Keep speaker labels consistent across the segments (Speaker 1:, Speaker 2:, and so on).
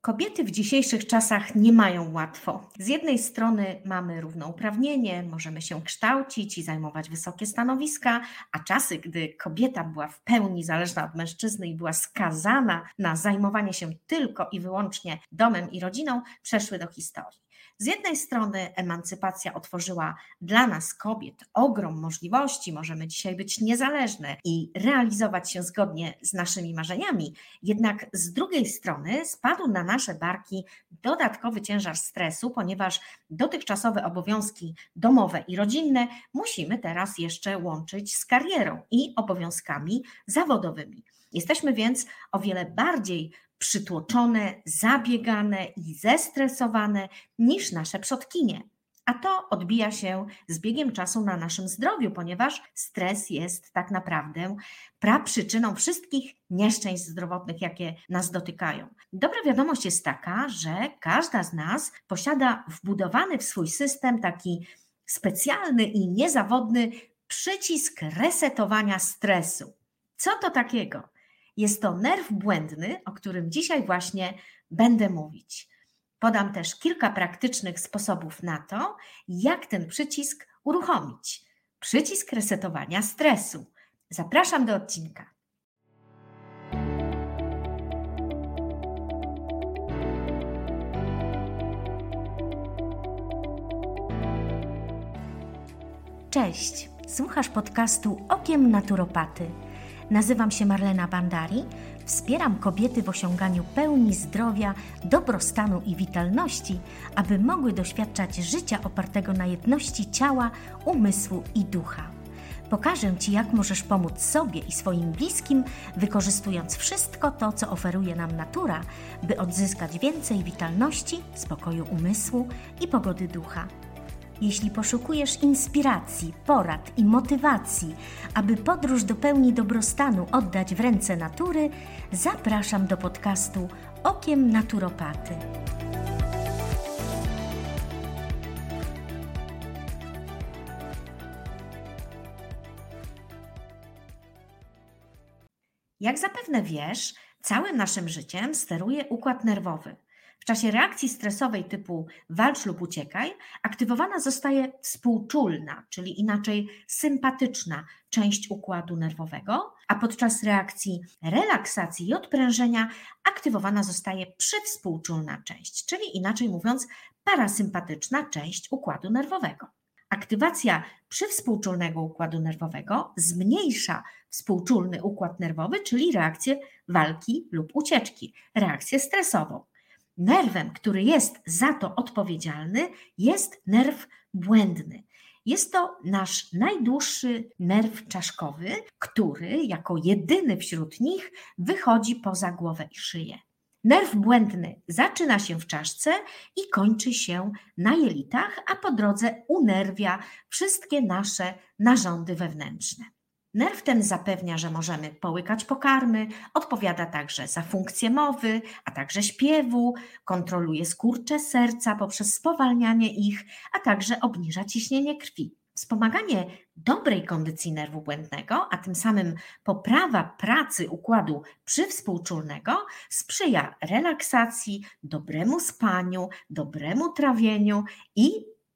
Speaker 1: Kobiety w dzisiejszych czasach nie mają łatwo. Z jednej strony mamy równouprawnienie, możemy się kształcić i zajmować wysokie stanowiska, a czasy, gdy kobieta była w pełni zależna od mężczyzny i była skazana na zajmowanie się tylko i wyłącznie domem i rodziną, przeszły do historii. Z jednej strony emancypacja otworzyła dla nas, kobiet, ogrom możliwości, możemy dzisiaj być niezależne i realizować się zgodnie z naszymi marzeniami, jednak z drugiej strony spadł na nasze barki dodatkowy ciężar stresu, ponieważ dotychczasowe obowiązki domowe i rodzinne musimy teraz jeszcze łączyć z karierą i obowiązkami zawodowymi. Jesteśmy więc o wiele bardziej przytłoczone, zabiegane i zestresowane niż nasze przodkinie. A to odbija się z biegiem czasu na naszym zdrowiu, ponieważ stres jest tak naprawdę praprzyczyną wszystkich nieszczęść zdrowotnych, jakie nas dotykają. Dobra wiadomość jest taka, że każda z nas posiada wbudowany w swój system taki specjalny i niezawodny przycisk resetowania stresu. Co to takiego? Jest to nerw błędny, o którym dzisiaj właśnie będę mówić. Podam też kilka praktycznych sposobów na to, jak ten przycisk uruchomić. Przycisk resetowania stresu. Zapraszam do odcinka. Cześć, słuchasz podcastu Okiem Naturopaty Nazywam się Marlena Bandari, wspieram kobiety w osiąganiu pełni zdrowia, dobrostanu i witalności, aby mogły doświadczać życia opartego na jedności ciała, umysłu i ducha. Pokażę Ci, jak możesz pomóc sobie i swoim bliskim, wykorzystując wszystko to, co oferuje nam natura, by odzyskać więcej witalności, spokoju umysłu i pogody ducha. Jeśli poszukujesz inspiracji, porad i motywacji, aby podróż do pełni dobrostanu oddać w ręce natury, zapraszam do podcastu Okiem Naturopaty. Jak zapewne wiesz, całym naszym życiem steruje układ nerwowy. W czasie reakcji stresowej typu walcz lub uciekaj, aktywowana zostaje współczulna, czyli inaczej sympatyczna część układu nerwowego, a podczas reakcji relaksacji i odprężenia aktywowana zostaje przywspółczulna część, czyli inaczej mówiąc parasympatyczna część układu nerwowego. Aktywacja przywspółczulnego układu nerwowego zmniejsza współczulny układ nerwowy, czyli reakcję walki lub ucieczki, reakcję stresową. Nerwem, który jest za to odpowiedzialny, jest nerw błędny. Jest to nasz najdłuższy nerw czaszkowy, który jako jedyny wśród nich wychodzi poza głowę i szyję. Nerw błędny zaczyna się w czaszce i kończy się na jelitach, a po drodze unerwia wszystkie nasze narządy wewnętrzne. Nerw ten zapewnia, że możemy połykać pokarmy, odpowiada także za funkcję mowy, a także śpiewu, kontroluje skurcze serca poprzez spowalnianie ich, a także obniża ciśnienie krwi. Wspomaganie dobrej kondycji nerwu błędnego, a tym samym poprawa pracy układu przywspółczulnego sprzyja relaksacji, dobremu spaniu, dobremu trawieniu i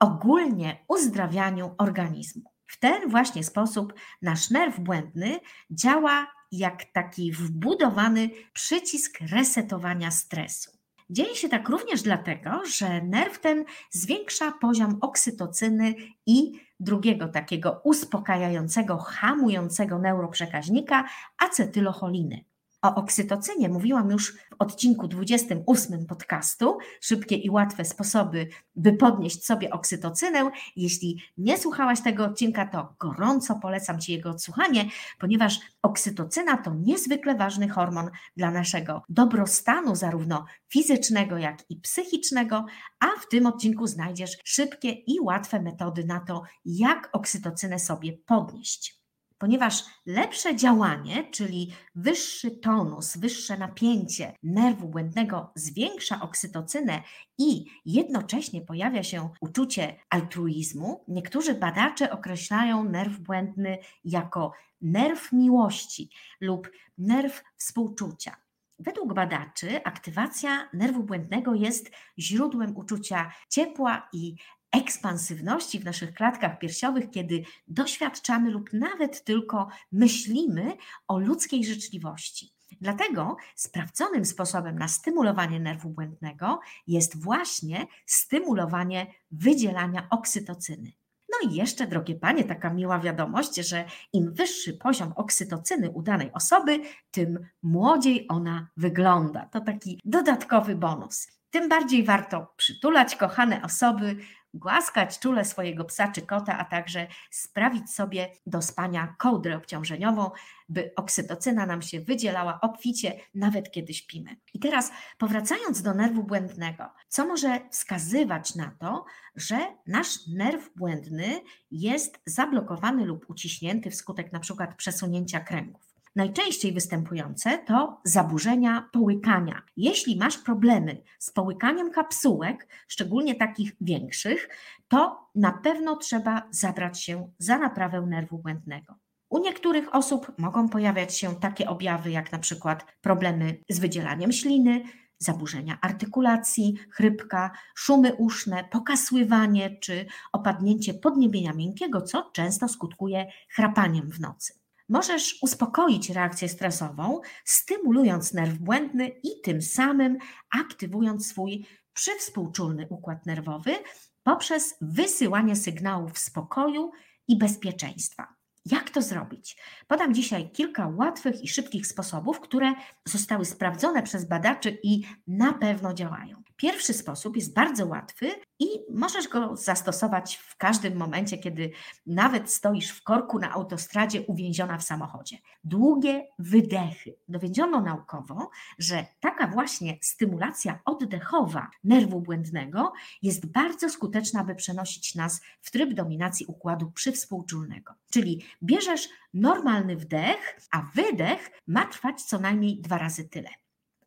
Speaker 1: ogólnie uzdrawianiu organizmu. W ten właśnie sposób nasz nerw błędny działa jak taki wbudowany przycisk resetowania stresu. Dzieje się tak również dlatego, że nerw ten zwiększa poziom oksytocyny i drugiego takiego uspokajającego, hamującego neuroprzekaźnika acetylocholiny. O oksytocynie mówiłam już w odcinku 28 podcastu. Szybkie i łatwe sposoby, by podnieść sobie oksytocynę. Jeśli nie słuchałaś tego odcinka, to gorąco polecam Ci jego odsłuchanie, ponieważ oksytocyna to niezwykle ważny hormon dla naszego dobrostanu, zarówno fizycznego, jak i psychicznego. A w tym odcinku znajdziesz szybkie i łatwe metody na to, jak oksytocynę sobie podnieść ponieważ lepsze działanie, czyli wyższy tonus, wyższe napięcie nerwu błędnego zwiększa oksytocynę i jednocześnie pojawia się uczucie altruizmu, niektórzy badacze określają nerw błędny jako nerw miłości lub nerw współczucia. Według badaczy aktywacja nerwu błędnego jest źródłem uczucia ciepła i ekspansywności w naszych klatkach piersiowych, kiedy doświadczamy lub nawet tylko myślimy o ludzkiej życzliwości. Dlatego sprawdzonym sposobem na stymulowanie nerwu błędnego jest właśnie stymulowanie wydzielania oksytocyny. No i jeszcze, drogie panie, taka miła wiadomość, że im wyższy poziom oksytocyny u danej osoby, tym młodziej ona wygląda. To taki dodatkowy bonus. Tym bardziej warto przytulać kochane osoby, głaskać czule swojego psa czy kota, a także sprawić sobie do spania kołdrę obciążeniową, by oksytocyna nam się wydzielała obficie, nawet kiedy śpimy. I teraz powracając do nerwu błędnego, co może wskazywać na to, że nasz nerw błędny jest zablokowany lub uciśnięty wskutek na przykład przesunięcia kręgów. Najczęściej występujące to zaburzenia połykania. Jeśli masz problemy z połykaniem kapsułek, szczególnie takich większych, to na pewno trzeba zabrać się za naprawę nerwu błędnego. U niektórych osób mogą pojawiać się takie objawy jak na przykład problemy z wydzielaniem śliny, zaburzenia artykulacji, chrypka, szumy uszne, pokasływanie czy opadnięcie podniebienia miękkiego, co często skutkuje chrapaniem w nocy. Możesz uspokoić reakcję stresową, stymulując nerw błędny i tym samym aktywując swój przywspółczulny układ nerwowy poprzez wysyłanie sygnałów spokoju i bezpieczeństwa. Jak to zrobić? Podam dzisiaj kilka łatwych i szybkich sposobów, które zostały sprawdzone przez badaczy i na pewno działają. Pierwszy sposób jest bardzo łatwy i możesz go zastosować w każdym momencie, kiedy nawet stoisz w korku na autostradzie uwięziona w samochodzie. Długie wydechy. Dowiedziono naukowo, że taka właśnie stymulacja oddechowa nerwu błędnego jest bardzo skuteczna, by przenosić nas w tryb dominacji układu przywspółczulnego. Czyli bierzesz normalny wdech, a wydech ma trwać co najmniej dwa razy tyle.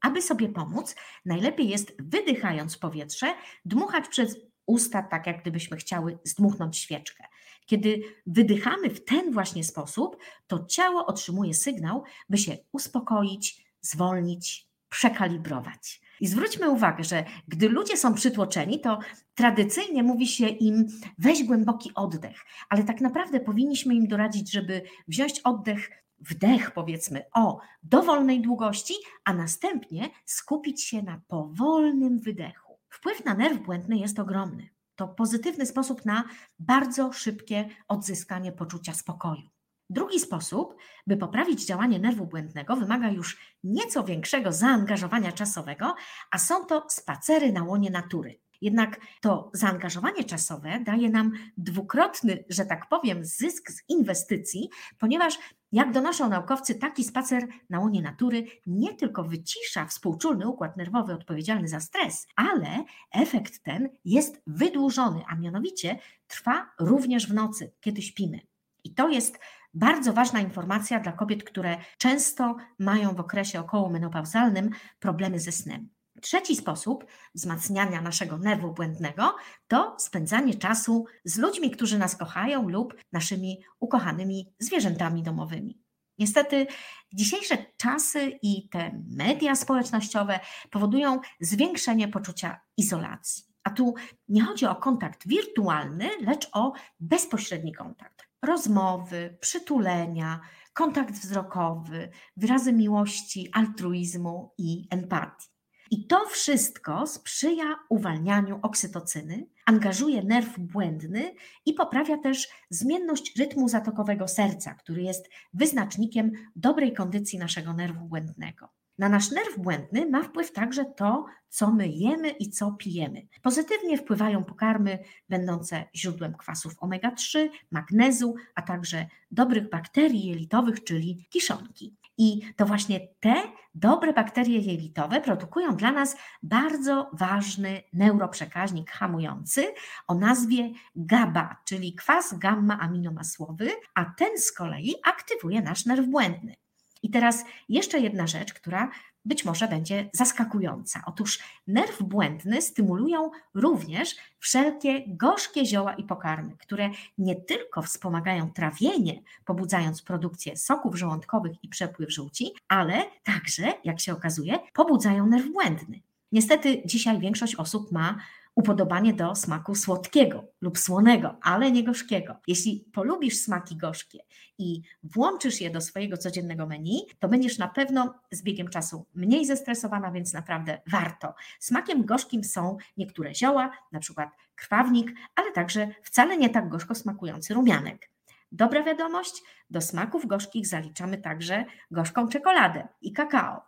Speaker 1: Aby sobie pomóc, najlepiej jest wydychając powietrze, dmuchać przez usta, tak jak gdybyśmy chciały zdmuchnąć świeczkę. Kiedy wydychamy w ten właśnie sposób, to ciało otrzymuje sygnał, by się uspokoić, zwolnić, przekalibrować. I zwróćmy uwagę, że gdy ludzie są przytłoczeni, to tradycyjnie mówi się im weź głęboki oddech, ale tak naprawdę powinniśmy im doradzić, żeby wziąć oddech wdech, powiedzmy, o dowolnej długości, a następnie skupić się na powolnym wydechu. Wpływ na nerw błędny jest ogromny. To pozytywny sposób na bardzo szybkie odzyskanie poczucia spokoju. Drugi sposób, by poprawić działanie nerwu błędnego, wymaga już nieco większego zaangażowania czasowego, a są to spacery na łonie natury. Jednak to zaangażowanie czasowe daje nam dwukrotny, że tak powiem, zysk z inwestycji, ponieważ jak donoszą naukowcy, taki spacer na łonie natury nie tylko wycisza współczulny układ nerwowy odpowiedzialny za stres, ale efekt ten jest wydłużony, a mianowicie trwa również w nocy, kiedy śpimy. I to jest bardzo ważna informacja dla kobiet, które często mają w okresie okołomenopauzalnym problemy ze snem. Trzeci sposób wzmacniania naszego nerwu błędnego to spędzanie czasu z ludźmi, którzy nas kochają lub naszymi ukochanymi zwierzętami domowymi. Niestety dzisiejsze czasy i te media społecznościowe powodują zwiększenie poczucia izolacji. A tu nie chodzi o kontakt wirtualny, lecz o bezpośredni kontakt. Rozmowy, przytulenia, kontakt wzrokowy, wyrazy miłości, altruizmu i empatii. I to wszystko sprzyja uwalnianiu oksytocyny, angażuje nerw błędny i poprawia też zmienność rytmu zatokowego serca, który jest wyznacznikiem dobrej kondycji naszego nerwu błędnego. Na nasz nerw błędny ma wpływ także to, co my jemy i co pijemy. Pozytywnie wpływają pokarmy będące źródłem kwasów omega-3, magnezu, a także dobrych bakterii jelitowych, czyli kiszonki. I to właśnie te dobre bakterie jelitowe produkują dla nas bardzo ważny neuroprzekaźnik hamujący o nazwie GABA, czyli kwas gamma-aminomasłowy, a ten z kolei aktywuje nasz nerw błędny. I teraz jeszcze jedna rzecz, która być może będzie zaskakująca. Otóż nerw błędny stymulują również wszelkie gorzkie zioła i pokarmy, które nie tylko wspomagają trawienie, pobudzając produkcję soków żołądkowych i przepływ żółci, ale także, jak się okazuje, pobudzają nerw błędny. Niestety dzisiaj większość osób ma upodobanie do smaku słodkiego lub słonego, ale nie gorzkiego. Jeśli polubisz smaki gorzkie i włączysz je do swojego codziennego menu, to będziesz na pewno z biegiem czasu mniej zestresowana, więc naprawdę warto. Smakiem gorzkim są niektóre zioła, na przykład krwawnik, ale także wcale nie tak gorzko smakujący rumianek. Dobra wiadomość, do smaków gorzkich zaliczamy także gorzką czekoladę i kakao.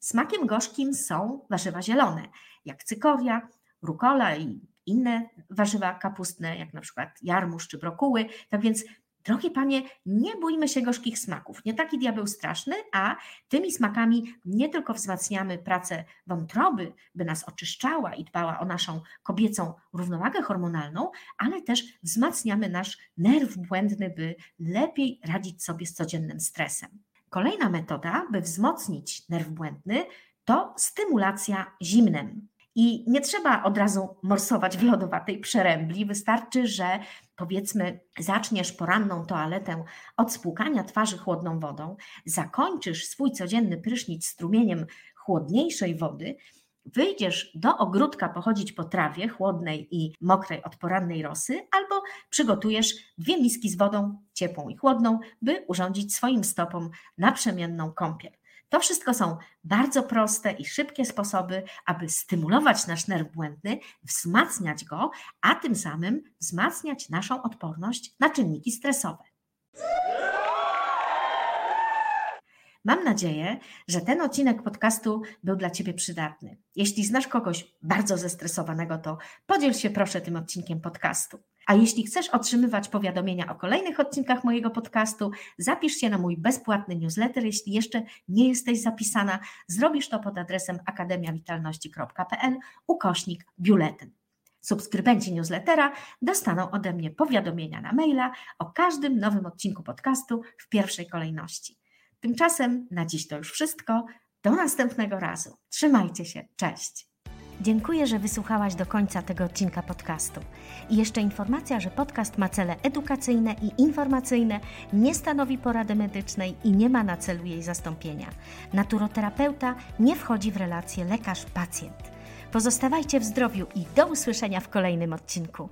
Speaker 1: Smakiem gorzkim są warzywa zielone, jak cykoria, rukola i inne warzywa kapustne, jak na przykład jarmuż czy brokuły. Tak więc, drogie panie, nie bójmy się gorzkich smaków. Nie taki diabeł straszny, a tymi smakami nie tylko wzmacniamy pracę wątroby, by nas oczyszczała i dbała o naszą kobiecą równowagę hormonalną, ale też wzmacniamy nasz nerw błędny, by lepiej radzić sobie z codziennym stresem. Kolejna metoda, by wzmocnić nerw błędny, to stymulacja zimnem. I nie trzeba od razu morsować w lodowatej przerębli. Wystarczy, że powiedzmy zaczniesz poranną toaletę od spłukania twarzy chłodną wodą, zakończysz swój codzienny prysznic strumieniem chłodniejszej wody, wyjdziesz do ogródka pochodzić po trawie chłodnej i mokrej od porannej rosy, albo przygotujesz dwie miski z wodą ciepłą i chłodną, by urządzić swoim stopom naprzemienną kąpiel. To wszystko są bardzo proste i szybkie sposoby, aby stymulować nasz nerw błędny, wzmacniać go, a tym samym wzmacniać naszą odporność na czynniki stresowe. Mam nadzieję, że ten odcinek podcastu był dla Ciebie przydatny. Jeśli znasz kogoś bardzo zestresowanego, to podziel się proszę tym odcinkiem podcastu. A jeśli chcesz otrzymywać powiadomienia o kolejnych odcinkach mojego podcastu, zapisz się na mój bezpłatny newsletter. Jeśli jeszcze nie jesteś zapisana, zrobisz to pod adresem akademiawitalności.pl ukośnik biuletyn. Subskrybenci newslettera dostaną ode mnie powiadomienia na maila o każdym nowym odcinku podcastu w pierwszej kolejności. Tymczasem na dziś to już wszystko. Do następnego razu. Trzymajcie się. Cześć.
Speaker 2: Dziękuję, że wysłuchałaś do końca tego odcinka podcastu. I jeszcze informacja, że podcast ma cele edukacyjne i informacyjne, nie stanowi porady medycznej i nie ma na celu jej zastąpienia. Naturoterapeuta nie wchodzi w relację lekarz-pacjent. Pozostawajcie w zdrowiu i do usłyszenia w kolejnym odcinku.